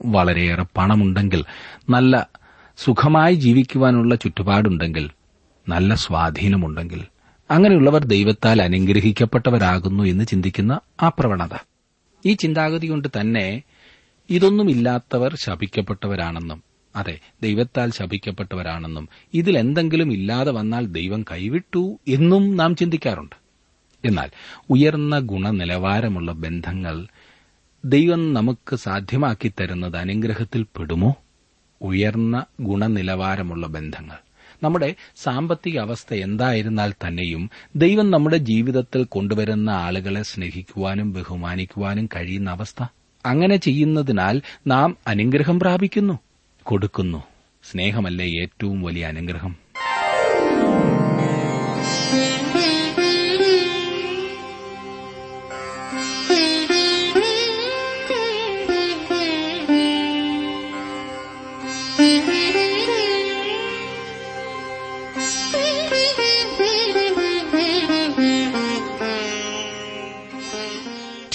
വളരെയേറെ പണമുണ്ടെങ്കിൽ നല്ല സുഖമായി ജീവിക്കുവാനുള്ള ചുറ്റുപാടുണ്ടെങ്കിൽ നല്ല സ്വാധീനമുണ്ടെങ്കിൽ അങ്ങനെയുള്ളവർ ദൈവത്താൽ അനുഗ്രഹിക്കപ്പെട്ടവരാകുന്നു എന്ന് ചിന്തിക്കുന്ന ആ പ്രവണത. ഈ ചിന്താഗതി കൊണ്ട് തന്നെ ഇതൊന്നുമില്ലാത്തവർ ശപിക്കപ്പെട്ടവരാണെന്നും അതെ ദൈവത്താൽ ശപിക്കപ്പെട്ടവരാണെന്നും ഇതിൽ എന്തെങ്കിലും ഇല്ലാതെ വന്നാൽ ദൈവം കൈവിട്ടു എന്നും നാം ചിന്തിക്കാറുണ്ട്. എന്നാൽ ഉയർന്ന ഗുണനിലവാരമുള്ള ബന്ധങ്ങൾ ദൈവം നമുക്ക് സാധ്യമാക്കി തരുന്നത് അനുഗ്രഹത്തിൽ പെടുമോ? ഉയർന്ന ഗുണനിലവാരമുള്ള ബന്ധങ്ങൾ. നമ്മുടെ സാമ്പത്തിക അവസ്ഥ എന്തായിരുന്നാൽ തന്നെയും ദൈവം നമ്മുടെ ജീവിതത്തിൽ കൊണ്ടുവരുന്ന ആളുകളെ സ്നേഹിക്കുവാനും ബഹുമാനിക്കുവാനും കഴിയുന്ന അവസ്ഥ അങ്ങനെ ചെയ്യുന്നതിനാൽ നാം അനുഗ്രഹം പ്രാപിക്കുന്നു കൊടുക്കുന്നു. സ്നേഹമല്ലേ ഏറ്റവും വലിയ അനുഗ്രഹം?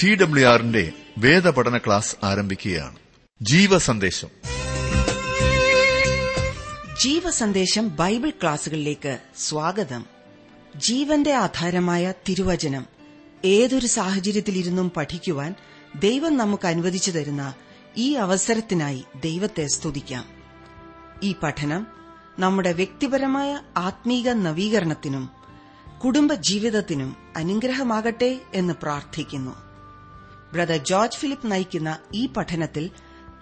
ടി ഡബ്ല്യു ആറിന്റെ വേദപഠന ക്ലാസ് ആരംഭിക്കുകയാണ്. ജീവസന്ദേശം. ജീവസന്ദേശം ബൈബിൾ ക്ലാസുകളിലേക്ക് സ്വാഗതം. ജീവന്റെ ആധാരമായ തിരുവചനം ഏതൊരു സാഹചര്യത്തിലിരുന്നും പഠിക്കുവാൻ ദൈവം നമുക്ക് അനുവദിച്ചു തരുന്ന ഈ അവസരത്തിനായി ദൈവത്തെ സ്തുതിക്കാം. ഈ പഠനം നമ്മുടെ വ്യക്തിപരമായ ആത്മീക നവീകരണത്തിനും കുടുംബ ജീവിതത്തിനും അനുഗ്രഹമാകട്ടെ എന്ന് പ്രാർത്ഥിക്കുന്നു. ബ്രദർ ജോർജ് ഫിലിപ്പ് നയിക്കുന്ന ഈ പഠനത്തിൽ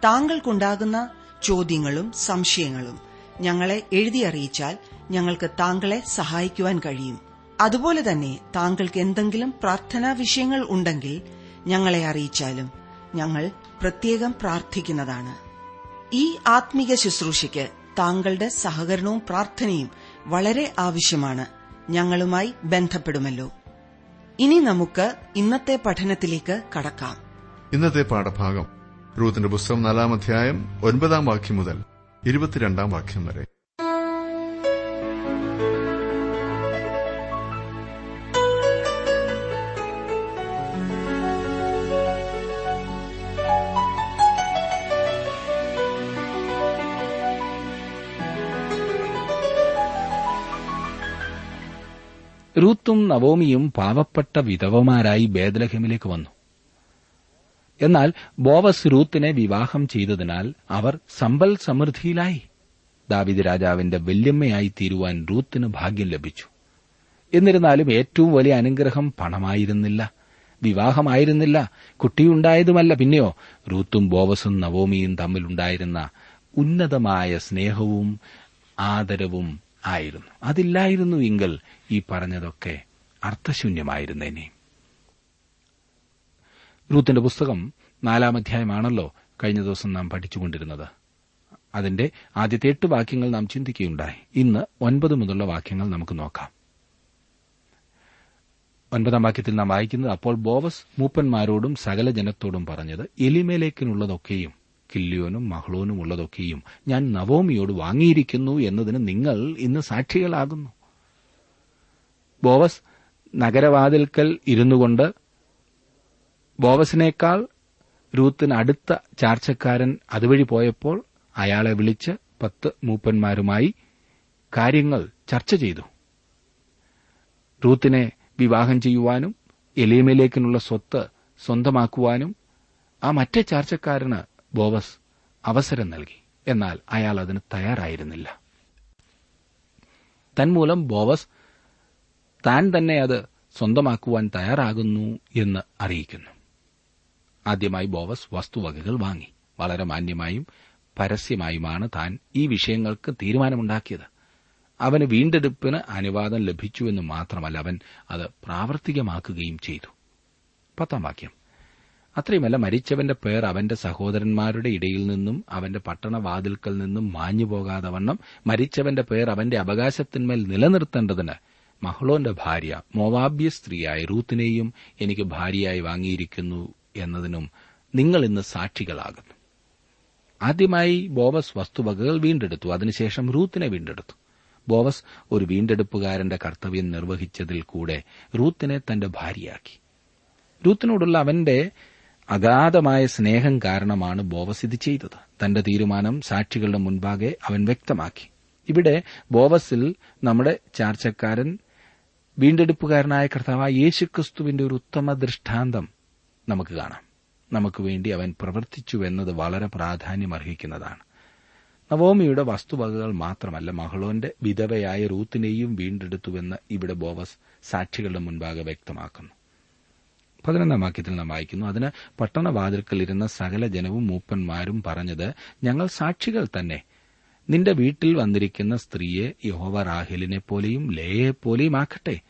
താങ്കൾക്കുണ്ടാകുന്ന ചോദ്യങ്ങളും സംശയങ്ങളും ഞങ്ങളെ എഴുതി അറിയിച്ചാൽ ഞങ്ങൾക്ക് താങ്കളെ സഹായിക്കുവാൻ കഴിയും. അതുപോലെ തന്നെ താങ്കൾക്ക് എന്തെങ്കിലും പ്രാർത്ഥനാ വിഷയങ്ങൾ ഉണ്ടെങ്കിൽ ഞങ്ങളെ അറിയിച്ചാലും ഞങ്ങൾ പ്രത്യേകം പ്രാർത്ഥിക്കുന്നതാണ്. ഈ ആത്മീക ശുശ്രൂഷയ്ക്ക് താങ്കളുടെ സഹകരണവും പ്രാർത്ഥനയും വളരെ ആവശ്യമാണ്. ഞങ്ങളുമായി ബന്ധപ്പെടുമല്ലോ. ഇനി നമുക്ക് ഇന്നത്തെ പഠനത്തിലേക്ക് കടക്കാം. ഇന്നത്തെ പാഠഭാഗം. റൂത്തിന്റെ പുസ്തകം നാലാം അധ്യായം ഒൻപതാം വാക്യം മുതൽ ഇരുപത്തിരണ്ടാം വാക്യം വരെ. റൂത്തും നവോമിയും പാവപ്പെട്ട വിധവമാരായി ബേദലഹമിലേക്ക് വന്നു. എന്നാൽ ബോവസ് റൂത്തിനെ വിവാഹം ചെയ്തതിനാൽ അവർ സമ്പൽ സമൃദ്ധിയിലായി. ദാവിദ് രാജാവിന്റെ വല്യമ്മയായി തീരുവാൻ റൂത്തിന് ഭാഗ്യം ലഭിച്ചു. എന്നിരുന്നാലും ഏറ്റവും വലിയ അനുഗ്രഹം പണമായിരുന്നില്ല വിവാഹമായിരുന്നില്ല കുട്ടിയുണ്ടായതുമല്ല. പിന്നെയോ റൂത്തും ബോവസും നവോമിയും തമ്മിലുണ്ടായിരുന്ന ഉന്നതമായ സ്നേഹവും ആദരവും ആയിരുന്നു. അതില്ലായിരുന്നു എങ്കിൽ ഈ പറഞ്ഞതൊക്കെ അർത്ഥശൂന്യമായിരുന്നേനെ. റൂത്തിന്റെ പുസ്തകം നാലാം അധ്യായമാണല്ലോ കഴിഞ്ഞ ദിവസം നാം പഠിച്ചുകൊണ്ടിരുന്നത്. അതിന്റെ ആദ്യത്തെ എട്ട് വാക്യങ്ങൾ നാം ചിന്തിക്കുകയുണ്ടായി. ഇന്ന് ഒൻപത് മുതലുള്ള വാക്യങ്ങൾ നമുക്ക് നോക്കാം. ഒൻപതാം വാക്യത്തിൽ നാം വായിക്കുന്നത് അപ്പോൾ ബോവസ് മൂപ്പന്മാരോടും സകല ജനത്തോടും പറഞ്ഞത് എലിമേലേക്കിനുള്ളതൊക്കെയും കില്ലിയോനും മഹ്ളോനും ഉള്ളതൊക്കെയും ഞാൻ നവോമിയോട് വാങ്ങിയിരിക്കുന്നു എന്നതിന് നിങ്ങൾ ഇന്ന് സാക്ഷികളാകുന്നു. ബോവസ് നഗരവാതിൽക്കൽ ഇരുന്നുകൊണ്ട് ബോവസിനേക്കാൾ രൂത്തിന് അടുത്ത ചാർച്ചക്കാരൻ അതുവഴി പോയപ്പോൾ അയാളെ വിളിച്ച് പത്ത് മൂപ്പന്മാരുമായി കാര്യങ്ങൾ ചർച്ച ചെയ്തു. റൂത്തിനെ വിവാഹം ചെയ്യുവാനും എലീമയിലേക്കിനുള്ള സ്വത്ത് സ്വന്തമാക്കുവാനും ആ മറ്റേ ചാർച്ചക്കാരന് ബോവസ് അവസരം നൽകി. എന്നാൽ അയാൾ അതിന് തയ്യാറായിരുന്നില്ല. തന്മൂലം ബോവസ് താൻ തന്നെ അത് സ്വന്തമാക്കുവാൻ തയ്യാറാകുന്നു എന്ന് അറിയിക്കുന്നു. ആദ്യമായി ബോവസ് വസ്തുവകകൾ വാങ്ങി. വളരെ മാന്യമായും പരസ്യമായുമാണ് താൻ ഈ വിഷയങ്ങൾക്ക് തീരുമാനമുണ്ടാക്കിയത്. അവന് വീണ്ടെടുപ്പിന് അനുവാദം ലഭിച്ചുവെന്ന് മാത്രമല്ല അവൻ അത് പ്രാവർത്തികമാക്കുകയും ചെയ്തു. പത്താം വാക്യം. അത്രയുമല്ല മരിച്ചവന്റെ പേർ അവന്റെ സഹോദരന്മാരുടെ ഇടയിൽ നിന്നും അവന്റെ പട്ടണവാതിൽക്കൽ നിന്നും മാഞ്ഞു മാഞ്ഞുപോകാതെ വണ്ണം മരിച്ചവന്റെ പേർ അവന്റെ അവകാശത്തിന്മേൽ നിലനിർത്തേണ്ടതിന് മഹ്ളോന്റെ ഭാര്യ മോവാബ്യ സ്ത്രീയായ റൂത്തിനെയും എനിക്ക് ഭാര്യയായി വാങ്ങിയിരിക്കുന്നു എന്നതിനും നിങ്ങൾ ഇന്ന് സാക്ഷികളാകുന്നു. ആദ്യമായി ബോവസ് വസ്തുവകകൾ വീണ്ടെടുത്തു. അതിനുശേഷം റൂത്തിനെ വീണ്ടെടുത്തു. ബോവസ് ഒരു വീണ്ടെടുപ്പുകാരന്റെ കർത്തവ്യം നിർവഹിച്ചതിൽ കൂടെ റൂത്തിനെ തന്റെ ഭാര്യയാക്കി. റൂത്തിനോടുള്ള അവന്റെ അഗാധമായ സ്നേഹം കാരണമാണ് ബോവസ് ഇത് ചെയ്തത്. തന്റെ തീരുമാനം സാക്ഷികളുടെ മുൻപാകെ അവൻ വ്യക്തമാക്കി. ഇവിടെ ബോവസിൽ നമ്മുടെ ചാർച്ചക്കാരൻ വീണ്ടെടുപ്പുകാരനായ കർത്താവായ യേശുക്രിസ്തുവിന്റെ ഒരു ഉത്തമ ദൃഷ്ടാന്തം നമുക്ക് കാണാം. നമുക്ക് വേണ്ടി അവൻ പ്രവർത്തിച്ചു എന്നത് വളരെ പ്രാധാന്യമർഹിക്കുന്നതാണ്. നവോമിയുടെ വസ്തുവകകൾ മാത്രമല്ല മഹളോന്റെ വിധവയായ റൂത്തിനെയും വീണ്ടെടുത്തുവെന്ന് ഇവിടെ ബോവസ് സാക്ഷികളുടെ മുൻപാകെ വ്യക്തമാക്കുന്നു. പതിനൊന്നാം വാക്യത്തിൽ നാം വായിക്കുന്നു അതിന് പട്ടണവാതിൽക്കൽ ഇരുന്ന സകല ജനവും മൂപ്പന്മാരും പറഞ്ഞത് ഞങ്ങൾ സാക്ഷികൾ തന്നെ. നിന്റെ വീട്ടിൽ വന്നിരിക്കുന്ന സ്ത്രീയെ യഹോവ റാഹിലിനെ പോലെയും ലേയെ പോലെയും ആക്കട്ടെ.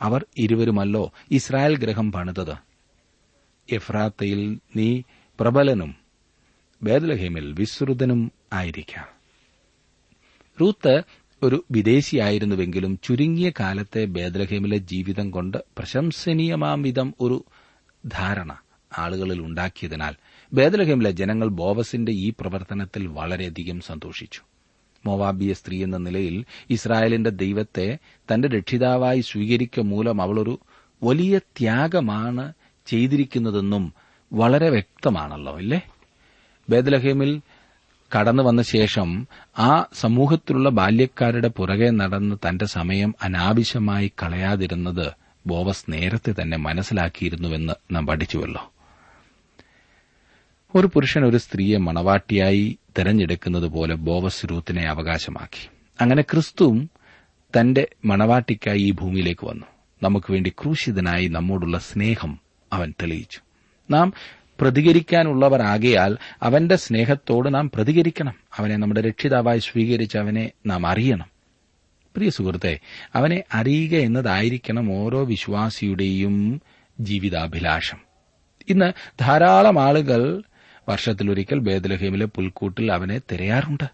അവർ ഇരുവരുമല്ലോ ഇസ്രായേൽ ഗ്രഹം പണിതത്. എഫ്രാത്തയിൽ നീ പ്രബലനും ബേദലഹേമിൽ വിസ്തൃതനും ആയിരിക്കാം. റൂത്ത് ഒരു വിദേശിയായിരുന്നുവെങ്കിലും ചുരുങ്ങിയ കാലത്തെ ബേദലഹേമിലെ ജീവിതം കൊണ്ട് പ്രശംസനീയമാം വിധം ഒരു ധാരണ ആളുകളിൽ ഉണ്ടാക്കിയതിനാൽ ബേദലഹേമിലെ ജനങ്ങൾ ബോവസിന്റെ ഈ പ്രവർത്തനത്തിൽ വളരെയധികം സന്തോഷിച്ചു. മോവാബിയ സ്ത്രീ എന്ന നിലയിൽ ഇസ്രായേലിന്റെ ദൈവത്തെ തന്റെ രക്ഷിതാവായി സ്വീകരിക്ക മൂലം അവളൊരു വലിയ ത്യാഗമാണ് ചെയ്തിരിക്കുന്നതെന്നും വളരെ വ്യക്തമാണല്ലോ അല്ലേ? ബേദലഹേമിൽ കടന്നു വന്ന ശേഷം ആ സമൂഹത്തിലുള്ള ബാല്യക്കാരുടെ പുറകെ നടന്ന് തന്റെ സമയം അനാവശ്യമായി കളയാതിരുന്നത് ബോവസ് നേരത്തെ തന്നെ മനസ്സിലാക്കിയിരുന്നുവെന്ന് നാം പഠിച്ചുവല്ലോ. ഒരു പുരുഷൻ ഒരു സ്ത്രീയെ മണവാട്ടിയായി തെരഞ്ഞെടുക്കുന്നത് പോലെ ബോവസ് രൂത്തിനെ അവകാശമാക്കി. അങ്ങനെ ക്രിസ്തുവും തന്റെ മണവാട്ടിക്കായി ഈ ഭൂമിയിലേക്ക് വന്നു. നമുക്ക് വേണ്ടി ക്രൂശിതനായി നമ്മോടുള്ള സ്നേഹം അവൻ തെളിയിച്ചു. നാം പ്രതികരിക്കാനുള്ളവരാകയാൽ അവന്റെ സ്നേഹത്തോട് നാം പ്രതികരിക്കണം. അവനെ നമ്മുടെ രക്ഷിതാവായി സ്വീകരിച്ച് അവനെ നാം അറിയണം. പ്രിയ സുഹൃത്തെ അവനെ അറിയുക എന്നതായിരിക്കണം ഓരോ വിശ്വാസിയുടെയും ജീവിതാഭിലാഷം. ഇന്ന് ധാരാളം ആളുകൾ വർഷത്തിലൊരിക്കൽ ബേദലഹീമിലെ പുൽക്കൂട്ടിൽ അവനെ തിരയാറുണ്ട്.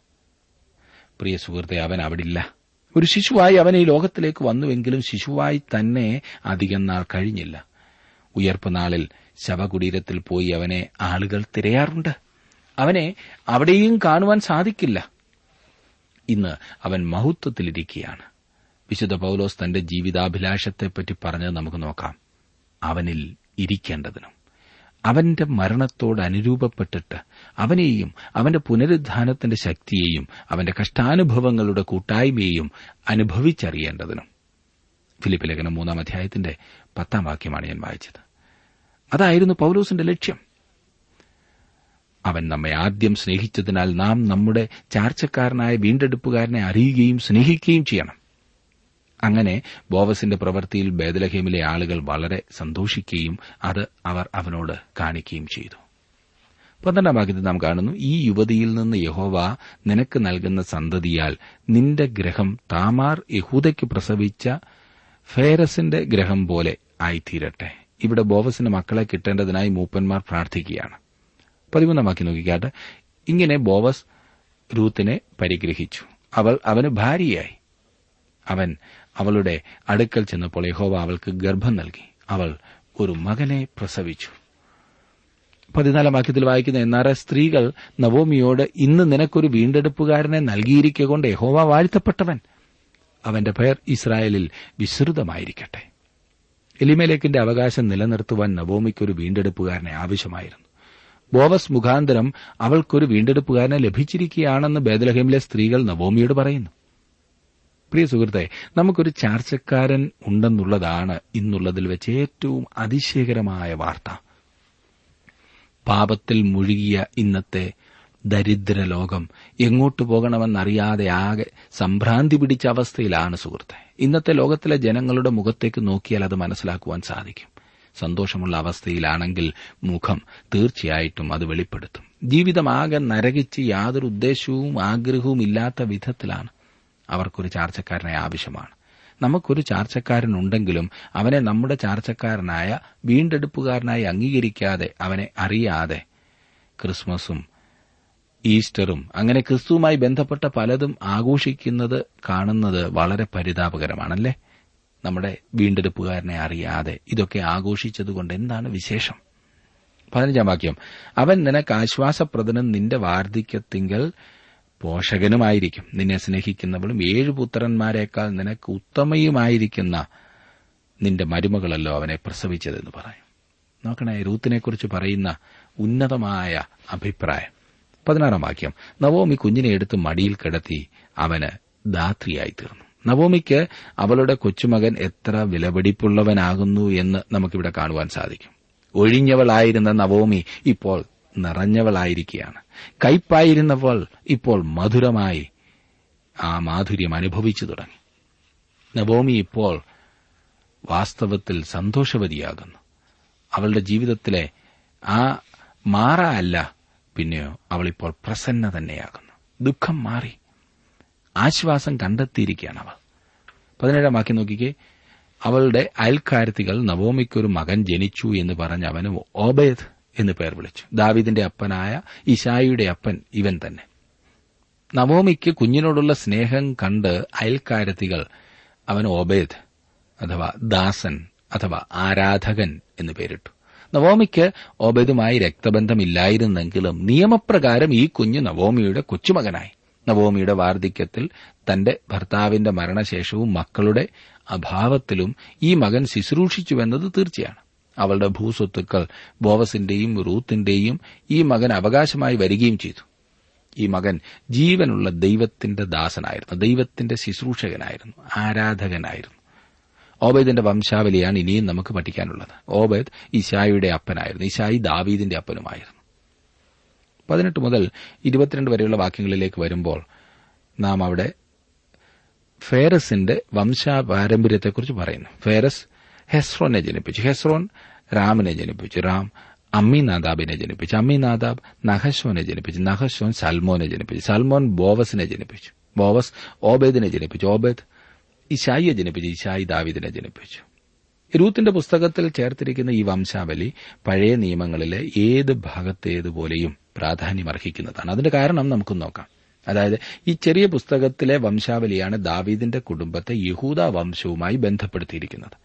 പ്രിയ സുഹൃത്തെ അവൻ അവിടില്ല. ഒരു ശിശുവായി അവൻ ഈ ലോകത്തിലേക്ക് വന്നുവെങ്കിലും ശിശുവായി തന്നെ അധികം നാൾ കഴിഞ്ഞില്ല. ഉയർപ്പ് നാളിൽ ശവകുടീരത്തിൽ പോയി അവനെ ആളുകൾ തിരയാറുണ്ട്. അവനെ അവിടെയും കാണുവാൻ സാധിക്കില്ല. ഇന്ന് അവൻ മഹത്വത്തിലിരിക്കുകയാണ്. വിശുദ്ധ പൌലോസ് തന്റെ ജീവിതാഭിലാഷത്തെപ്പറ്റി പറഞ്ഞത് നമുക്ക് നോക്കാം. അവനിൽ ഇരിക്കേണ്ടതിനും അവന്റെ മരണത്തോട് അനുരൂപപ്പെട്ടിട്ട് അവനെയും അവന്റെ പുനരുദ്ധാനത്തിന്റെ ശക്തിയെയും അവന്റെ കഷ്ടാനുഭവങ്ങളുടെ കൂട്ടായ്മയെയും അനുഭവിച്ചറിയേണ്ടതിനും. ഫിലിപ്പ് ലേഖനം മൂന്നാം അധ്യായത്തിന്റെ പത്താം വാക്യമാണ് ഞാൻ വായിച്ചത്. അതായിരുന്നു പൌലോസിന്റെ ലക്ഷ്യം. അവൻ നമ്മെ ആദ്യം സ്നേഹിച്ചതിനാൽ നാം നമ്മുടെ ചാർച്ചക്കാരനായ വീണ്ടെടുപ്പുകാരനെ അറിയുകയും സ്നേഹിക്കുകയും ചെയ്യണം. അങ്ങനെ ബോവസിന്റെ പ്രവൃത്തിയിൽ ബേദലഹേമിലെ ആളുകൾ വളരെ സന്തോഷിക്കുകയും അത് അവർ അവനോട് കാണിക്കുകയും ചെയ്തു. പന്ത്രണ്ടാം ഭാഗ്യത്തിൽ നാം കാണുന്നു ഈ യുവതിയിൽ നിന്ന് യഹോവ നിനക്ക് നൽകുന്ന സന്തതിയാൽ നിന്റെ ഗ്രഹം താമാർ യഹൂദയ്ക്ക് പ്രസവിച്ച ഫേരസിന്റെ ഗ്രഹം പോലെ ആയിത്തീരട്ടെ. ഇവിടെ ബോവസിന്റെ മക്കളെ കിട്ടേണ്ടതിനായി മൂപ്പന്മാർ പ്രാർത്ഥിക്കുകയാണ്. പതിമൂന്നാം വാക്യം നോക്കിക്കാട്ട് ഇങ്ങനെ ബോവസ് രൂത്തിനെ പരിഗ്രഹിച്ചു. അവൾ അവന് ഭാര്യയായി. അവൻ അവളുടെ അടുക്കൽ ചെന്നപ്പോൾ യഹോവ അവൾക്ക് ഗർഭം നൽകി. അവൾ ഒരു മകനെ പ്രസവിച്ചു. പതിനാലാം വാക്യത്തിൽ വായിക്കുന്ന എന്നാറെ സ്ത്രീകൾ നവോമിയോട് ഇന്ന് നിനക്കൊരു വീണ്ടെടുപ്പുകാരനെ നൽകിയിരിക്കൊണ്ട് യഹോവ വാഴ്ത്തപ്പെട്ടവൻ. അവന്റെ പേർ ഇസ്രായേലിൽ വിശ്രുതമായിരിക്കട്ടെ എലിമേലേക്കിന്റെ അവകാശം നിലനിർത്തുവാൻ നവോമിക്കൊരു വീണ്ടെടുപ്പുകാരനെ ആവശ്യമായിരുന്നു. ബോവസ് മുഖാന്തരം അവൾക്കൊരു വീണ്ടെടുപ്പുകാരനെ ലഭിച്ചിരിക്കുകയാണെന്ന് ബേദലഹേമിലെ സ്ത്രീകൾ നവോമിയോട് പറയുന്നു. പ്രിയ സുഹൃത്തെ നമുക്കൊരു ചാർച്ചക്കാരൻ ഉണ്ടെന്നുള്ളതാണ് ഇന്നുള്ളതിൽ വെച്ച് ഏറ്റവും അതിശയകരമായ വാർത്ത. പാപത്തിൽ മുഴുകിയ ഇന്നത്തെ ദരിദ്ര ലോകം എങ്ങോട്ടു പോകണമെന്നറിയാതെ ആകെ സംഭ്രാന്തി പിടിച്ച അവസ്ഥയിലാണ് സുഹൃത്തെ. ഇന്നത്തെ ലോകത്തിലെ ജനങ്ങളുടെ മുഖത്തേക്ക് നോക്കിയാൽ അത് മനസ്സിലാക്കുവാൻ സാധിക്കും. സന്തോഷമുള്ള അവസ്ഥയിലാണെങ്കിൽ മുഖം തീർച്ചയായിട്ടും അത് വെളിപ്പെടുത്തും. ജീവിതമാകെ നരകിച്ച് യാതൊരു ഉദ്ദേശവും ആഗ്രഹവും ഇല്ലാത്ത വിധത്തിലാണ്. അവർക്കൊരു ചാർച്ചക്കാരനെ ആവശ്യമാണ്. നമുക്കൊരു ചാർച്ചക്കാരനുണ്ടെങ്കിലും അവനെ നമ്മുടെ ചാർച്ചക്കാരനായ വീണ്ടെടുപ്പുകാരനായി അംഗീകരിക്കാതെ അവനെ അറിയാതെ ക്രിസ്മസും ഈസ്റ്ററും അങ്ങനെ ക്രിസ്തുവുമായി ബന്ധപ്പെട്ട പലതും ആഘോഷിക്കുന്നത് കാണുന്നത് വളരെ പരിതാപകരമാണല്ലേ? നമ്മുടെ വീണ്ടെടുപ്പുകാരനെ അറിയാതെ ഇതൊക്കെ ആഘോഷിച്ചതുകൊണ്ട് എന്താണ് വിശേഷം? പതിനഞ്ചാം വാക്യം. അവൻ നിനക്ക് ആശ്വാസപ്രദനും നിന്റെ വാർദ്ധിക്യത്തിങ്കൽ പോഷകനുമായിരിക്കും. നിന്നെ സ്നേഹിക്കുന്നവളും ഏഴു പുത്രന്മാരെക്കാൾ നിനക്ക് ഉത്തമയുമായിരിക്കുന്ന നിന്റെ മരുമകളല്ലോ അവനെ പ്രസവിച്ചതെന്ന് പറയും. നോക്കണേ റൂത്തിനെക്കുറിച്ച് പറയുന്ന ഉന്നതമായ അഭിപ്രായം. പതിനാറാം വാക്യം. നവോമി കുഞ്ഞിനെ എടുത്ത് മടിയിൽ കിടത്തി അവന് ധാത്രിയായി തീർന്നു. നവോമിക്ക് അവളുടെ കൊച്ചുമകൻ എത്ര വിലപിടിപ്പുള്ളവനാകുന്നു എന്ന് നമുക്കിവിടെ കാണുവാൻ സാധിക്കും. ഒഴിഞ്ഞവളായിരുന്ന നവോമി ഇപ്പോൾ നിറഞ്ഞവളായിരിക്കുകയാണ്. കയ്പായിരുന്നവൾ ഇപ്പോൾ മധുരമായി ആ മാധുര്യം അനുഭവിച്ചു തുടങ്ങി. നവോമി ഇപ്പോൾ വാസ്തവത്തിൽ സന്തോഷവതിയാകുന്നു. അവളുടെ ജീവിതത്തിലെ ആ മാറ അല്ല പിന്നെയോ അവളിപ്പോൾ പ്രസന്ന തന്നെയാകുന്നു. ദുഃഖം മാറി. ആശ്വാസം കണ്ടെത്തിയിരിക്കുകയാണ് അവൾ. പതിനേഴാം വാക്യം നോക്കിക്കേ. അവളുടെ അയൽക്കാരത്തികൾ നവോമിക്കൊരു മകൻ ജനിച്ചു എന്ന് പറഞ്ഞ് അവന് ഓബേദ് എന്ന് പേർ വിളിച്ചു. ദാവിദിന്റെ അപ്പനായ ഇഷായിയുടെ അപ്പൻ ഇവൻ തന്നെ. നവോമിക്ക് കുഞ്ഞിനോടുള്ള സ്നേഹം കണ്ട് അയൽക്കാരത്തികൾ അവൻ ഓബേദ് അഥവാ ദാസൻ അഥവാ ആരാധകൻ എന്ന് പേരിട്ടു. നവോമിക്ക് ഓബേദുമായി രക്തബന്ധമില്ലായിരുന്നെങ്കിലും നിയമപ്രകാരം ഈ കുഞ്ഞ് നവോമിയുടെ കൊച്ചുമകനായി. നവോമിയുടെ വാർദ്ധക്യത്തിൽ തന്റെ ഭർത്താവിന്റെ മരണശേഷവും മക്കളുടെ അഭാവത്തിലും ഈ മകൻ ശുശ്രൂഷിച്ചുവെന്നത് തീർച്ചയാണ്. അവളുടെ ഭൂസ്വത്തുക്കൾ ബോവസിന്റെയും റൂത്തിന്റെയും ഈ മകൻ അവകാശമായി വരികയും ചെയ്തു. ഈ മകൻ ജീവനുള്ള ദൈവത്തിന്റെ ദാസനായിരുന്നു ദൈവത്തിന്റെ ശുശ്രൂഷകനായിരുന്നു ആരാധകനായിരുന്നു. ഓബേദിന്റെ വംശാവലിയാണ് ഇനിയും നമുക്ക് പഠിക്കാനുള്ളത്. ഓബേദ് ഇഷായിയുടെ അപ്പനായിരുന്നു ഇഷായി ദാവീദിന്റെ അപ്പനുമായിരുന്നു. പതിനെട്ട് മുതൽ ഇരുപത്തിരണ്ട് വരെയുള്ള വാക്യങ്ങളിലേക്ക് വരുമ്പോൾ നാം അവിടെ ഫേറസിന്റെ വംശപാരമ്പര്യത്തെക്കുറിച്ച് പറയുന്നു. ഫേറസ് ഹെസ്രോനെ ജനിപ്പിച്ചു. ഹെസ്രോൻ രാമിനെ ജനിപ്പിച്ചു. റാം അമ്മിനാദാബിനെ ജനിപ്പിച്ചു. അമ്മിനാദാബ് നഹശോനെ ജനിപ്പിച്ചു. നഹശോൻ സൽമോനെ ജനിപ്പിച്ചു. സൽമോൻ ബോവസിനെ ജനിപ്പിച്ചു. ബോവസ് ഓബേദിനെ ജനിപ്പിച്ചു. ഓബേദ് ഇഷായിയെ ജനിപ്പിച്ചു. ഇഷായി ദാവിദിനെ ജനിപ്പിച്ചു. രൂത്തിന്റെ പുസ്തകത്തിൽ ചേർത്തിരിക്കുന്ന ഈ വംശാവലി പഴയ നിയമങ്ങളിലെ ഏത് ഭാഗത്തേതുപോലെയും പ്രാധാന്യമർഹിക്കുന്നതാണ്. അതിന്റെ കാരണം നമുക്ക് നോക്കാം. അതായത് ഈ ചെറിയ പുസ്തകത്തിലെ വംശാവലിയാണ് ദാവീദിന്റെ കുടുംബത്തെ യഹൂദ വംശവുമായി ബന്ധപ്പെടുത്തിയിരിക്കുന്നത്.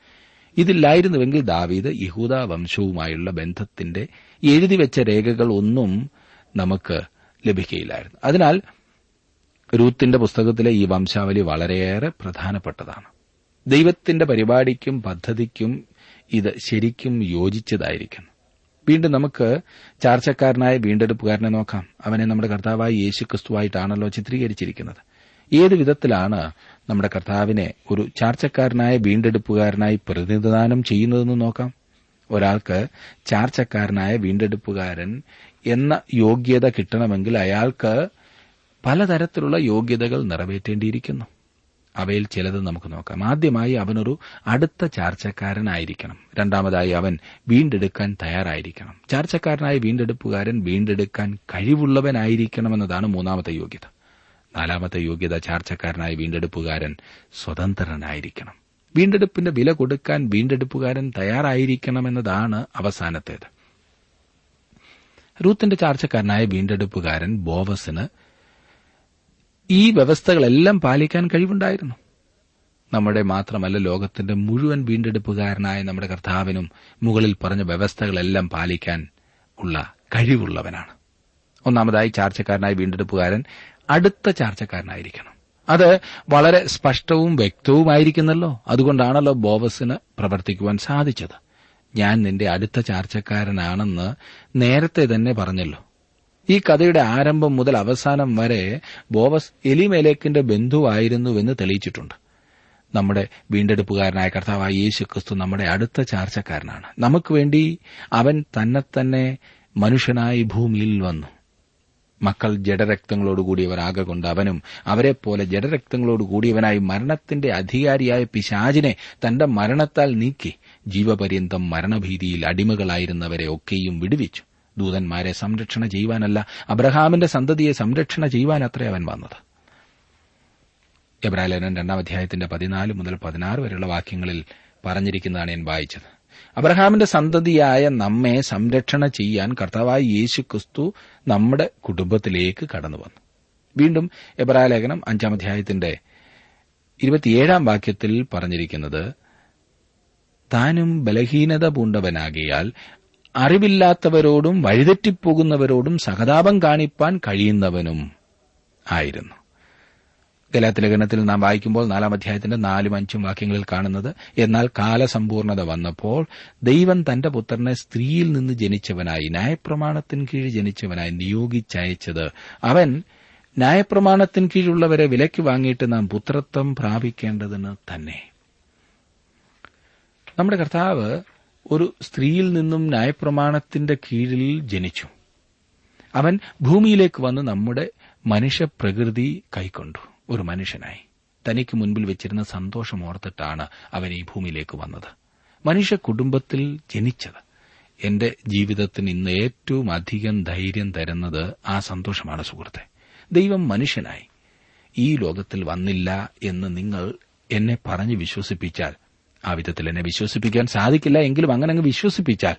ഇതില്ലായിരുന്നുവെങ്കിൽ ദാവീദ് യഹൂദ വംശവുമായുള്ള ബന്ധത്തിന്റെ എഴുതിവെച്ച രേഖകൾ ഒന്നും നമുക്ക് ലഭിക്കുകയില്ലായിരുന്നു അതിനാൽ രൂത്തിന്റെ പുസ്തകത്തിലെ ഈ വംശാവലി വളരെയേറെ പ്രധാനപ്പെട്ടതാണ്. ദൈവത്തിന്റെ പരിപാടിക്കും പദ്ധതിക്കും ഇത് ശരിക്കും യോജിച്ചതായിരിക്കുന്നു വീണ്ടും നമുക്ക് ചാർച്ചക്കാരനായ വീണ്ടെടുപ്പുകാരനെ നോക്കാം. അവനെ നമ്മുടെ കർത്താവായ യേശു ക്രിസ്തുവായിട്ടാണല്ലോ ചിത്രീകരിച്ചിരിക്കുന്നത്. ഏത് വിധത്തിലാണ് നമ്മുടെ കർത്താവിനെ ഒരു ചാർച്ചക്കാരനായ വീണ്ടെടുപ്പുകാരനായി പ്രതിനിധാനം ചെയ്യുന്നതെന്ന് നോക്കാം. ഒരാൾക്ക് ചാർച്ചക്കാരനായ വീണ്ടെടുപ്പുകാരൻ എന്ന യോഗ്യത കിട്ടണമെങ്കിൽ അയാൾക്ക് പലതരത്തിലുള്ള യോഗ്യതകൾ നിറവേറ്റേണ്ടിയിരിക്കുന്നു. അവയിൽ ചിലത് നമുക്ക് നോക്കാം. ആദ്യമായി അവനൊരു അടുത്ത ചാർച്ചക്കാരനായിരിക്കണം. രണ്ടാമതായി അവൻ വീണ്ടെടുക്കാൻ തയ്യാറായിരിക്കണം. ചാർച്ചക്കാരനായ വീണ്ടെടുപ്പുകാരൻ വീണ്ടെടുക്കാൻ കഴിവുള്ളവനായിരിക്കണമെന്നതാണ് മൂന്നാമത്തെ യോഗ്യത. നാലാമത്തെ യോഗ്യത ചാർച്ചക്കാരനായ വീണ്ടെടുപ്പുകാരൻ സ്വതന്ത്രനായിരിക്കണം. വീണ്ടെടുപ്പിന്റെ വില കൊടുക്കാൻ വീണ്ടെടുപ്പുകാരൻ തയ്യാറായിരിക്കണമെന്നതാണ് അവസാനത്തേത്. റൂത്തിന്റെ ചാർച്ചക്കാരനായ വീണ്ടെടുപ്പുകാരൻ ബോവസിന് ഈ വ്യവസ്ഥകളെല്ലാം പാലിക്കാൻ കഴിവുണ്ടായിരുന്നു. നമ്മുടെ മാത്രമല്ല ലോകത്തിന്റെ മുഴുവൻ വീണ്ടെടുപ്പുകാരനായ നമ്മുടെ കർത്താവിനും മുകളിൽ പറഞ്ഞ വ്യവസ്ഥകളെല്ലാം പാലിക്കാൻ ഉള്ള കഴിവുള്ളവനാണ്. ഒന്നാമതായി ചാർച്ചക്കാരനായ വീണ്ടെടുപ്പുകാരൻ അടുത്ത ചാർച്ചക്കാരനായിരിക്കണം. അത് വളരെ സ്പഷ്ടവും വ്യക്തവുമായിരിക്കുന്നല്ലോ. അതുകൊണ്ടാണല്ലോ ബോവസിന് പ്രവർത്തിക്കുവാൻ സാധിച്ചത്. ഞാൻ നിന്റെ അടുത്ത ചാർച്ചക്കാരനാണെന്ന് നേരത്തെ തന്നെ പറഞ്ഞല്ലോ. ഈ കഥയുടെ ആരംഭം മുതൽ അവസാനം വരെ ബോവസ് എലിമേലേക്കിന്റെ ബന്ധുവായിരുന്നുവെന്ന് തെളിയിച്ചിട്ടുണ്ട്. നമ്മുടെ വീണ്ടെടുപ്പുകാരനായ കർത്താവായ യേശു ക്രിസ്തു നമ്മുടെ അടുത്ത ചാർച്ചക്കാരനാണ്. നമുക്ക് വേണ്ടി അവൻ തന്നെ തന്നെ മനുഷ്യനായി ഭൂമിയിൽ വന്നു. മക്കൾ ജഡരക്തങ്ങളോടുകൂടിയവരാകൊണ്ട് അവനും അവരെപ്പോലെ ജഡരക്തങ്ങളോടുകൂടിയവനായി മരണത്തിന്റെ അധികാരിയായ പിശാചിനെ തന്റെ മരണത്താൽ നീക്കി ജീവപര്യന്തം മരണഭീതിയിൽ അടിമകളായിരുന്നവരെ ഒക്കെയും വിടുവിച്ചു. ദൂതന്മാരെ സംരക്ഷണ ചെയ്യുവാനല്ല അബ്രഹാമിന്റെ സന്തതിയെ സംരക്ഷണ ചെയ്യുവാൻ അത്രേ അവൻ വന്നത്. എബ്രാലേനൻ രണ്ടാം അധ്യായത്തിന്റെ പതിനാല് മുതൽ പതിനാറ് വരെയുള്ള വാക്യങ്ങളിൽ പറഞ്ഞിരിക്കുന്നതാണ് ഞാൻ വായിച്ചത്. അബ്രഹാമിന്റെ സന്തതിയായ നമ്മെ സംരക്ഷണ ചെയ്യാൻ കർത്താവായ യേശു ക്രിസ്തു നമ്മുടെ കുടുംബത്തിലേക്ക് കടന്നു വന്നു വീണ്ടും എബ്രാലേഖനം അഞ്ചാം അധ്യായത്തിന്റെ ഇരുപത്തിയേഴാം വാക്യത്തിൽ പറഞ്ഞിരിക്കുന്നത് താനും ബലഹീനത പൂണ്ടവനാകിയാൽ അറിവില്ലാത്തവരോടും വഴിതെറ്റിപ്പോകുന്നവരോടും സഹതാപം കാണിപ്പാൻ കഴിയുന്നവനും ആയിരുന്നു. ഗലാത്തിലേഖനത്തിൽ നാം വായിക്കുമ്പോൾ നാലാം അധ്യായത്തിന്റെ നാലും അഞ്ചും വാക്യങ്ങളിൽ കാണുന്നത് എന്നാൽ കാലസമ്പൂർണത വന്നപ്പോൾ ദൈവം തന്റെ പുത്രനെ സ്ത്രീയിൽ നിന്ന് ജനിച്ചവനായി ന്യായപ്രമാണത്തിന് കീഴ് ജനിച്ചവനായി നിയോഗിച്ചയച്ചത്. അവൻ ന്യായപ്രമാണത്തിന് കീഴുള്ളവരെ വിലയ്ക്ക് വാങ്ങിയിട്ട് നാം പുത്രത്വം പ്രാപിക്കേണ്ടതിന് തന്നെ. നമ്മുടെ കർത്താവ് ഒരു സ്ത്രീയിൽ നിന്നും ന്യായപ്രമാണത്തിന്റെ കീഴിൽ ജനിച്ചു. അവൻ ഭൂമിയിലേക്ക് വന്ന് നമ്മുടെ മനുഷ്യപ്രകൃതി കൈക്കൊണ്ടു. ഒരു മനുഷ്യനായി. തനിക്ക് മുൻപിൽ വെച്ചിരുന്ന സന്തോഷം ഓർത്തിട്ടാണ് അവൻ ഈ ഭൂമിയിലേക്ക് വന്നത്. മനുഷ്യ കുടുംബത്തിൽ ജനിച്ചത്. എന്റെ ജീവിതത്തിന് ഇന്ന് ഏറ്റവും അധികം ധൈര്യം തരുന്നത് ആ സന്തോഷമാണ് സുഹൃത്തെ. ദൈവം മനുഷ്യനായി. ഈ ലോകത്തിൽ വന്നില്ല എന്ന് നിങ്ങൾ എന്നെ പറഞ്ഞു വിശ്വസിപ്പിച്ചാൽ ആ വിധത്തിൽ എന്നെ വിശ്വസിപ്പിക്കാൻ സാധിക്കില്ല. എങ്കിലും അങ്ങനെ അങ്ങ് വിശ്വസിപ്പിച്ചാൽ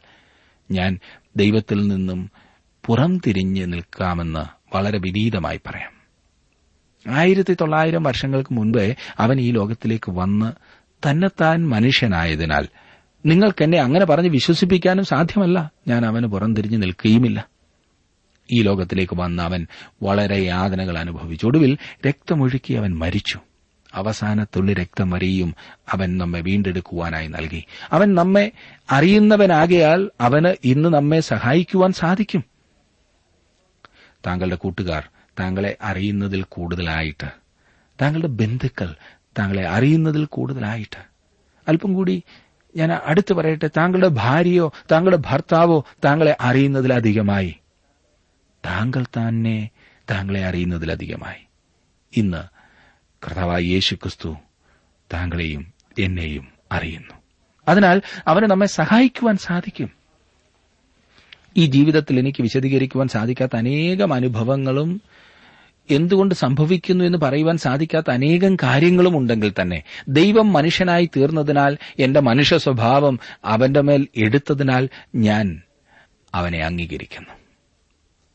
ഞാൻ ദൈവത്തിൽ നിന്നും പുറം തിരിഞ്ഞ് നിൽക്കാമെന്ന് വളരെ വിനീതമായി പറയാം. ആയിരത്തി തൊള്ളായിരം വർഷങ്ങൾക്ക് മുൻപേ അവൻ ഈ ലോകത്തിലേക്ക് വന്ന് തന്നെത്താൻ മനുഷ്യനായതിനാൽ നിങ്ങൾക്ക് എന്നെ അങ്ങനെ പറഞ്ഞ് വിശ്വസിപ്പിക്കാനും സാധ്യമല്ല. ഞാൻ അവന് പുറംതിരിഞ്ഞ് നിൽക്കുകയുമില്ല. ഈ ലോകത്തിലേക്ക് വന്ന അവൻ വളരെ യാതനകൾ അനുഭവിച്ചു. ഒടുവിൽ രക്തമൊഴുക്കി അവൻ മരിച്ചു. അവസാന തുള്ളി രക്തം വരെയും അവൻ നമ്മെ വീണ്ടെടുക്കുവാനായി നൽകി. അവൻ നമ്മെ അറിയുന്നവനാകയാൽ അവന് ഇന്ന് നമ്മെ സഹായിക്കുവാൻ സാധിക്കും. താങ്കളുടെ കൂട്ടുകാർ താങ്കളെ അറിയുന്നതിൽ കൂടുതലായിട്ട്. താങ്കളുടെ ബന്ധുക്കൾ താങ്കളെ അറിയുന്നതിൽ കൂടുതലായിട്ട്. അല്പം കൂടി ഞാൻ അടുത്ത് പറയട്ടെ താങ്കളുടെ ഭാര്യയോ താങ്കളുടെ ഭർത്താവോ താങ്കളെ അറിയുന്നതിലധികമായി താങ്കൾ തന്നെ താങ്കളെ അറിയുന്നതിലധികമായി ഇന്ന് കർത്താവായ യേശുക്രിസ്തു താങ്കളെയും എന്നെയും അറിയുന്നു. അതിനാൽ അവന് നമ്മെ സഹായിക്കുവാൻ സാധിക്കും. ഈ ജീവിതത്തിൽ എനിക്ക് വിശദീകരിക്കുവാൻ സാധിക്കാത്ത അനേകം അനുഭവങ്ങളും എന്തുകൊണ്ട് സംഭവിക്കുന്നു എന്ന് പറയുവാൻ സാധിക്കാത്ത അനേകം കാര്യങ്ങളും ഉണ്ടെങ്കിൽ തന്നെ ദൈവം മനുഷ്യനായി തീർന്നതിനാൽ എന്റെ മനുഷ്യ സ്വഭാവം അവന്റെ മേൽ എടുത്തതിനാൽ ഞാൻ അവനെ അംഗീകരിക്കുന്നു.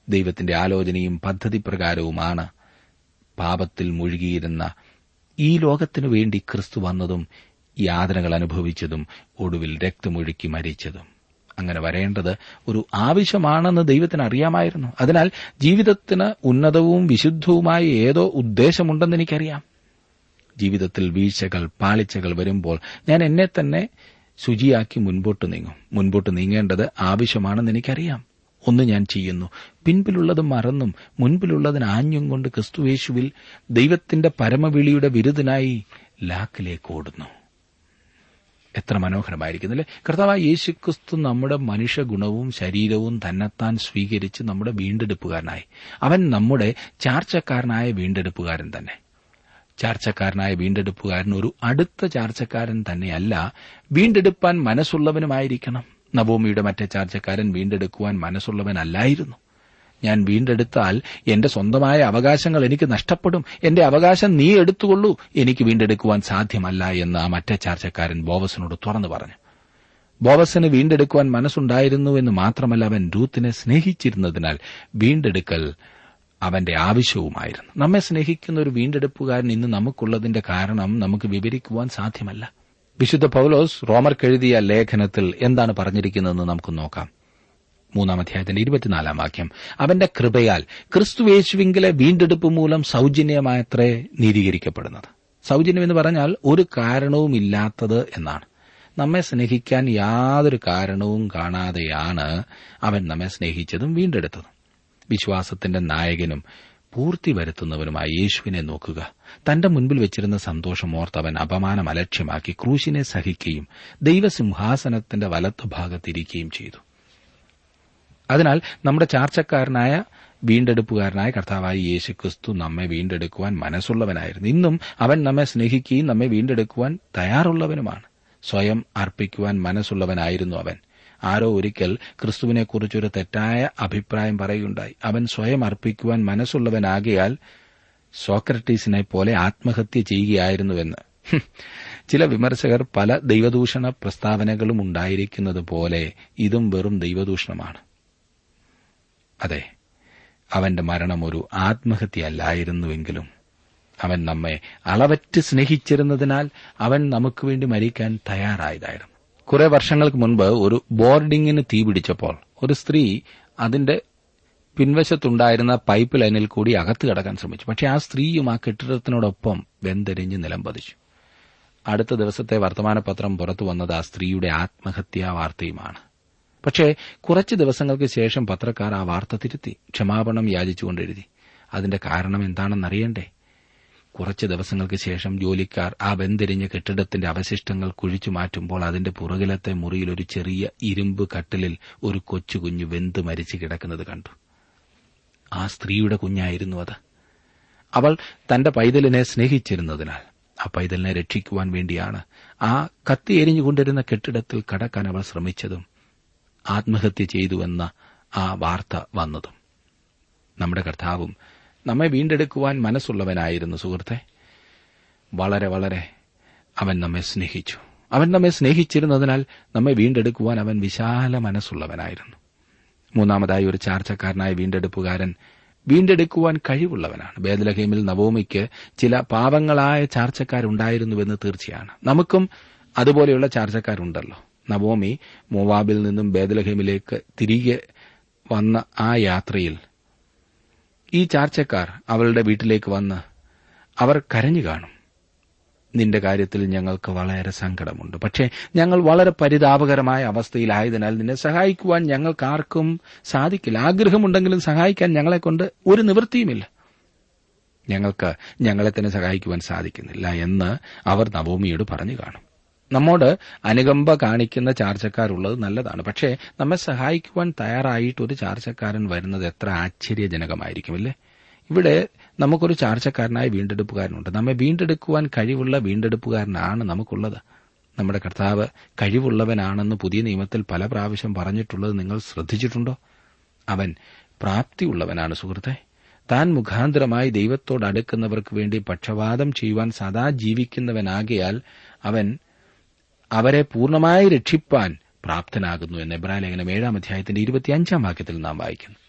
ദൈവത്തിന്റെ ആലോചനയും പദ്ധതി പ്രകാരവുമാണ് പാപത്തിൽ മുഴുകിയിരുന്ന ഈ ലോകത്തിനു വേണ്ടി ക്രിസ്തു വന്നതും യാതനകൾ അനുഭവിച്ചതും ഒടുവിൽ രക്തമൊഴുക്കി മരിച്ചതും. അങ്ങനെ വരേണ്ടത് ഒരു ആവശ്യമാണെന്ന് ദൈവത്തിന് അറിയാമായിരുന്നു. അതിനാൽ ജീവിതത്തിന് ഉന്നതവും വിശുദ്ധവുമായ ഏതോ ഉദ്ദേശമുണ്ടെന്ന് എനിക്കറിയാം. ജീവിതത്തിൽ വീഴ്ചകൾ പാളിച്ചകൾ വരുമ്പോൾ ഞാൻ എന്നെ തന്നെ ശുചിയാക്കി മുൻപോട്ട് നീങ്ങും. മുൻപോട്ട് നീങ്ങേണ്ടത് ആവശ്യമാണെന്ന് എനിക്കറിയാം. ഒന്ന് ഞാൻ ചെയ്യുന്നു. പിൻപിലുള്ളത് മറന്നും മുൻപിലുള്ളതിന് ആഞ്ഞും കൊണ്ട് ക്രിസ്തുവേശുവിൽ ദൈവത്തിന്റെ പരമവിളിയുടെ വിരുദ്ധനായി ലാക്കിലേക്ക് ഓടുന്നു. എത്ര മനോഹരമായിരിക്കുന്നില്ലേ? കർത്താവ് യേശു ക്രിസ്തു നമ്മുടെ മനുഷ്യഗുണവും ശരീരവും തന്നെത്താൻ സ്വീകരിച്ച് നമ്മുടെ വീണ്ടെടുപ്പുകാരനായി. അവൻ നമ്മുടെ ചാർച്ചക്കാരനായ വീണ്ടെടുപ്പുകാരൻ തന്നെ. ചാർച്ചക്കാരനായ വീണ്ടെടുപ്പുകാരൻ ഒരു അടുത്ത ചാർച്ചക്കാരൻ തന്നെയല്ല. വീണ്ടെടുപ്പാൻ മനസ്സുള്ളവനുമായിരിക്കണം. നവോമിയുടെ മറ്റേ ചാർച്ചക്കാരൻ വീണ്ടെടുക്കുവാൻ മനസ്സുള്ളവനല്ലായിരുന്നു. ഞാൻ വീണ്ടെടുത്താൽ എന്റെ സ്വന്തമായ അവകാശങ്ങൾ എനിക്ക് നഷ്ടപ്പെടും. എന്റെ അവകാശം നീ എടുത്തുകൊള്ളൂ. എനിക്ക് വീണ്ടെടുക്കുവാൻ സാധ്യമല്ല എന്ന് ആ മറ്റേ ചാർച്ചക്കാരൻ ബോവസിനോട് തുറന്നു പറഞ്ഞു. ബോവസിന് വീണ്ടെടുക്കുവാൻ മനസ്സുണ്ടായിരുന്നു എന്ന് മാത്രമല്ല അവൻ രൂത്തിനെ സ്നേഹിച്ചിരുന്നതിനാൽ വീണ്ടെടുക്കൽ അവന്റെ ആവശ്യവുമായിരുന്നു. നമ്മെ സ്നേഹിക്കുന്ന ഒരു വീണ്ടെടുപ്പുകാരൻ ഇന്ന് നമുക്കുള്ളതിന്റെ കാരണം നമുക്ക് വിവരിക്കുവാൻ സാധ്യമല്ല. വിശുദ്ധ പൌലോസ് റോമർക്കെഴുതിയ ലേഖനത്തിൽ എന്താണ് പറഞ്ഞിരിക്കുന്നതെന്ന് നമുക്ക് നോക്കാം. മൂന്നാം അധ്യായത്തിന്റെ ഇരുപത്തിനാലാം വാക്യം. അവന്റെ കൃപയാൽ ക്രിസ്തുവേശുവിങ്കിലെ വീണ്ടെടുപ്പ് മൂലം സൌജന്യമായത്രേ നീതീകരിക്കപ്പെടുന്നത്. സൌജന്യം എന്ന് പറഞ്ഞാൽ ഒരു കാരണവുമില്ലാത്തത് എന്നാണ്. നമ്മെ സ്നേഹിക്കാൻ യാതൊരു കാരണവും കാണാതെയാണ് അവൻ നമ്മെ സ്നേഹിച്ചതും വീണ്ടെടുത്തതും. വിശ്വാസത്തിന്റെ നായകനും പൂർത്തി വരുത്തുന്നവനുമായ യേശുവിനെ നോക്കുക. തന്റെ മുൻപിൽ വെച്ചിരുന്ന സന്തോഷം ഓർത്തവൻ അപമാനം അലക്ഷ്യമാക്കി ക്രൂശിനെ സഹിക്കുകയും ദൈവസിംഹാസനത്തിന്റെ വലത്തുഭാഗത്തിരിക്കുകയും ചെയ്തു. അതിനാൽ നമ്മുടെ ചാർച്ചക്കാരനായ വീണ്ടെടുപ്പുകാരനായ കർത്താവായി യേശു ക്രിസ്തു നമ്മെ വീണ്ടെടുക്കുവാൻ മനസ്സുള്ളവനായിരുന്നു. ഇന്നും അവൻ നമ്മെ സ്നേഹിക്കുകയും നമ്മെ വീണ്ടെടുക്കുവാൻ തയ്യാറുള്ളവനുമാണ്. സ്വയം അർപ്പിക്കുവാൻ മനസ്സുള്ളവനായിരുന്നു അവൻ. ആരോ ഒരിക്കൽ ക്രിസ്തുവിനെക്കുറിച്ചൊരു തെറ്റായ അഭിപ്രായം പറയുകയുണ്ടായി. അവൻ സ്വയം അർപ്പിക്കുവാൻ മനസ്സുള്ളവനാകയാൽ സോക്രട്ടീസിനെ പോലെ ആത്മഹത്യ ചെയ്യുകയായിരുന്നുവെന്ന്. ചില വിമർശകർ പല ദൈവദൂഷണ പ്രസ്താവനകളും ഉണ്ടായിരിക്കുന്നത് പോലെ ഇതും വെറും ദൈവദൂഷണമാണ്. അതെ അവന്റെ മരണം ഒരു ആത്മഹത്യയല്ലായിരുന്നുവെങ്കിലും അവൻ നമ്മെ അളവറ്റ് സ്നേഹിച്ചിരുന്നതിനാൽ അവൻ നമുക്ക് വേണ്ടി മരിക്കാൻ തയ്യാറായതായിരുന്നു. കുറെ വർഷങ്ങൾക്ക് മുൻപ് ഒരു ബോർഡിങ്ങിന് തീപിടിച്ചപ്പോൾ ഒരു സ്ത്രീ അതിന്റെ പിൻവശത്തുണ്ടായിരുന്ന പൈപ്പ് ലൈനിൽ കൂടി അകത്ത് കടക്കാൻ ശ്രമിച്ചു. പക്ഷേ ആ സ്ത്രീയും ആ കെട്ടിടത്തിനോടൊപ്പം വെന്തെരിഞ്ഞ് നിലംപതിച്ചു അടുത്ത ദിവസത്തെ വർത്തമാനപത്രം പുറത്തു വന്നത് ആ സ്ത്രീയുടെ ആത്മഹത്യാ വാർത്തയുമാണ്. പക്ഷേ കുറച്ച് ദിവസങ്ങൾക്ക് ശേഷം പത്രക്കാർ ആ വാർത്ത തിരുത്തി ക്ഷമാപണം യാചിച്ചുകൊണ്ടെഴുതി അതിന്റെ കാരണം എന്താണെന്നറിയണ്ടേ? കുറച്ച് ദിവസങ്ങൾക്ക് ശേഷം ജോലിക്കാർ ആ വെന്തിരിഞ്ഞ കെട്ടിടത്തിന്റെ അവശിഷ്ടങ്ങൾ കുഴിച്ചു മാറ്റുമ്പോൾ അതിന്റെ പുറകിലത്തെ മുറിയിൽ ഒരു ചെറിയ ഇരുമ്പ് കട്ടിലിൽ ഒരു കൊച്ചുകുഞ്ഞു വെന്ത് മരിച്ചു കിടക്കുന്നത് കണ്ടു. ആ സ്ത്രീയുടെ കുഞ്ഞായിരുന്നു അത്. അവൾ തന്റെ പൈതലിനെ സ്നേഹിച്ചിരുന്നതിനാൽ ആ പൈതലിനെ രക്ഷിക്കുവാൻ വേണ്ടിയാണ് ആ കത്തി എരിഞ്ഞുകൊണ്ടിരുന്ന കെട്ടിടത്തിൽ കടക്കാൻ അവൾ ശ്രമിച്ചതും ആത്മഹത്യ ചെയ്തുവെന്ന ആ വാർത്ത വന്നതും. നമ്മുടെ കർത്താവും നമ്മെ വീണ്ടെടുക്കുവാൻ മനസ്സുള്ളവനായിരുന്നു സുഹൃത്തെ. വളരെ വളരെ അവൻ നമ്മെ സ്നേഹിച്ചു. അവൻ നമ്മെ സ്നേഹിച്ചിരുന്നതിനാൽ നമ്മെ വീണ്ടെടുക്കുവാൻ അവൻ വിശാല മനസ്സുള്ളവനായിരുന്നു. മൂന്നാമതായി ഒരു ചാർച്ചക്കാരനായ വീണ്ടെടുപ്പുകാരൻ. വീണ്ടെടുക്കുവാൻ കഴിവുള്ളവനാണ്. ബേദലഹീമിൽ നവോമിക്ക് ചില പാവങ്ങളായ ചാർച്ചക്കാരുണ്ടായിരുന്നുവെന്ന് തീർച്ചയാണ്. നമുക്കും അതുപോലെയുള്ള ചാർച്ചക്കാരുണ്ടല്ലോ. നവോമി മോവാബിൽ നിന്നും ബേദലഹീമിലേക്ക് തിരികെ വന്ന ആ യാത്രയിൽ ഈ ചാർച്ചക്കാർ അവളുടെ വീട്ടിലേക്ക് വന്ന് അവർ കരഞ്ഞു കാണും. നിന്റെ കാര്യത്തിൽ ഞങ്ങൾക്ക് വളരെ സങ്കടമുണ്ട്. പക്ഷേ ഞങ്ങൾ വളരെ പരിതാപകരമായ അവസ്ഥയിലായതിനാൽ നിന്നെ സഹായിക്കുവാൻ ഞങ്ങൾക്കാർക്കും സാധിക്കില്ല. ആഗ്രഹമുണ്ടെങ്കിലും സഹായിക്കാൻ ഞങ്ങളെക്കൊണ്ട് ഒരു നിവൃത്തിയുമില്ല. ഞങ്ങൾക്ക് ഞങ്ങളെ തന്നെ സഹായിക്കുവാൻ സാധിക്കുന്നില്ല എന്ന് അവർ നവോമിയോട് പറഞ്ഞു കാണും. നമ്മോട് അനുകമ്പ കാണിക്കുന്ന ചാർച്ചക്കാരുള്ളത് നല്ലതാണ്. പക്ഷേ നമ്മെ സഹായിക്കുവാൻ തയ്യാറായിട്ട് ഒരു ചാർച്ചക്കാരൻ വരുന്നത് എത്ര ആശ്ചര്യജനകമായിരിക്കും അല്ലേ ഇവിടെ നമുക്കൊരു ചാർച്ചക്കാരനായ വീണ്ടെടുപ്പുകാരനുണ്ട്. നമ്മെ വീണ്ടെടുക്കുവാൻ കഴിവുള്ള വീണ്ടെടുപ്പുകാരനാണ് നമുക്കുള്ളത്. നമ്മുടെ കർത്താവ് കഴിവുള്ളവനാണെന്ന് പുതിയ നിയമത്തിൽ പല പ്രാവശ്യം പറഞ്ഞിട്ടുള്ളത് നിങ്ങൾ ശ്രദ്ധിച്ചിട്ടുണ്ടോ? അവൻ പ്രാപ്തിയുള്ളവനാണ് സുഹൃത്തെ. താൻ മുഖാന്തരമായി ദൈവത്തോടടുക്കുന്നവർക്ക് വേണ്ടി പക്ഷപാതം ചെയ്യുവാൻ സദാ ജീവിക്കുന്നവനാകിയാൽ അവൻ അവരെ പൂർണമായി രക്ഷിപ്പാൻ പ്രാപ്തനാകുന്നു എന്ന് എബ്രാലേഖനം ഏഴാം അധ്യായത്തിന്റെ ഇരുപത്തിയഞ്ചാം വാക്യത്തിൽ നാം വായിക്കുന്നു.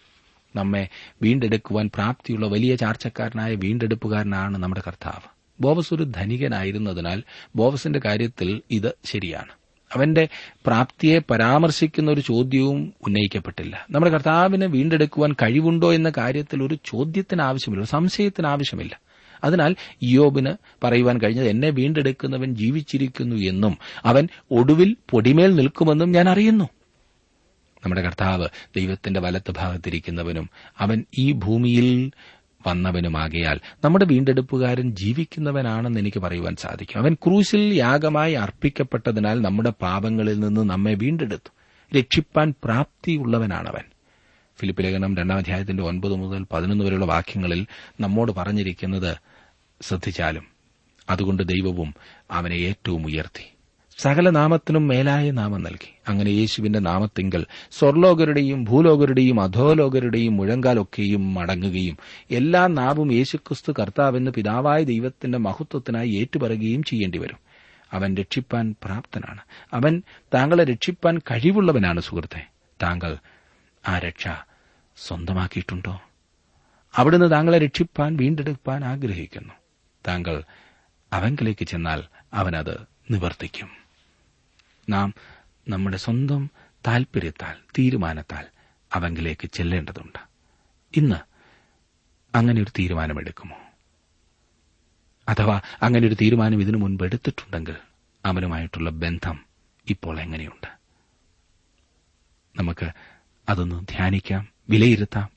നമ്മെ വീണ്ടെടുക്കുവാൻ പ്രാപ്തിയുള്ള വലിയ ചാർച്ചക്കാരനായ വീണ്ടെടുപ്പുകാരനാണ് നമ്മുടെ കർത്താവ്. ബോവസ് ഒരു ധനികനായിരുന്നതിനാൽ ബോവസിന്റെ കാര്യത്തിൽ ഇത് ശരിയാണ്. അവന്റെ പ്രാപ്തിയെ പരാമർശിക്കുന്ന ഒരു ചോദ്യവും ഉന്നയിക്കപ്പെട്ടില്ല. നമ്മുടെ കർത്താവിനെ വീണ്ടെടുക്കുവാൻ കഴിവുണ്ടോ എന്ന കാര്യത്തിൽ ഒരു ചോദ്യത്തിന് ആവശ്യമില്ല സംശയത്തിന് ആവശ്യമില്ല. അതിനാൽ ഇയോബിന് പറയുവാൻ കഴിഞ്ഞത് എന്നെ വീണ്ടെടുക്കുന്നവൻ ജീവിച്ചിരിക്കുന്നു എന്നും അവൻ ഒടുവിൽ പൊടിമേൽ നിൽക്കുമെന്നും ഞാൻ അറിയുന്നു. നമ്മുടെ കർത്താവ് ദൈവത്തിന്റെ വലത്ത് ഭാഗത്തിരിക്കുന്നവനും അവൻ ഈ ഭൂമിയിൽ വന്നവനുമാകയാൽ നമ്മുടെ വീണ്ടെടുപ്പുകാരൻ ജീവിക്കുന്നവനാണെന്ന് എനിക്ക് പറയുവാൻ സാധിക്കും. അവൻ ക്രൂശിൽ യാഗമായി അർപ്പിക്കപ്പെട്ടതിനാൽ നമ്മുടെ പാപങ്ങളിൽ നിന്ന് നമ്മെ വീണ്ടെടുത്തു. രക്ഷിപ്പാൻ പ്രാപ്തിയുള്ളവനാണവൻ. ഫിലിപ്പ് ലേഖനം രണ്ടാം അധ്യായത്തിന്റെ ഒൻപത് മുതൽ പതിനൊന്ന് വരെയുള്ള വാക്യങ്ങളിൽ നമ്മോട് പറഞ്ഞിരിക്കുന്നത് ശ്രദ്ധിച്ചാലും അതുകൊണ്ട് ദൈവവും അവനെ ഏറ്റവും ഉയർത്തി. സകല നാമത്തിനും മേലായ നാമം നൽകി. അങ്ങനെ യേശുവിന്റെ നാമത്തിങ്കൽ സ്വർലോകരുടെയും ഭൂലോകരുടെയും അധോലോകരുടെയും മുഴങ്കാലൊക്കെയും മടങ്ങുകയും എല്ലാ നാവും യേശുക്രിസ്തു കർത്താവെന്ന് പിതാവായ ദൈവത്തിന്റെ മഹത്വത്തിനായി ഏറ്റുപറയുകയും ചെയ്യേണ്ടി വരും. അവൻ രക്ഷിപ്പാൻ പ്രാപ്തനാണ്. അവൻ താങ്കളെ രക്ഷിപ്പാൻ കഴിവുള്ളവനാണ് സുഹൃത്തെ. താങ്കൾ ആ രക്ഷ സ്വന്തമാക്കിയിട്ടുണ്ടോ? അവിടുന്ന് താങ്കളെ രക്ഷിപ്പാൻ വീണ്ടെടുപ്പാൻ ആഗ്രഹിക്കുന്നു. താങ്കൾ അവങ്കിലേക്ക് ചെന്നാൽ അവനത് നിവർത്തിക്കും. നാം നമ്മുടെ സ്വന്തം താൽപര്യത്താൽ തീരുമാനത്താൽ അവങ്കിലേക്ക് ചെല്ലേണ്ടതുണ്ട്. ഇന്ന് അങ്ങനെ ഒരു തീരുമാനമെടുക്കുമോ? അഥവാ അങ്ങനെ ഒരു തീരുമാനം ഇതിനു മുൻപ് എടുത്തിട്ടുണ്ടെങ്കിൽ അവനുമായിട്ടുള്ള ബന്ധം ഇപ്പോൾ എങ്ങനെയുണ്ട്? നമുക്ക് അതൊന്ന് ധ്യാനിക്കാം വിലയിരുത്താം.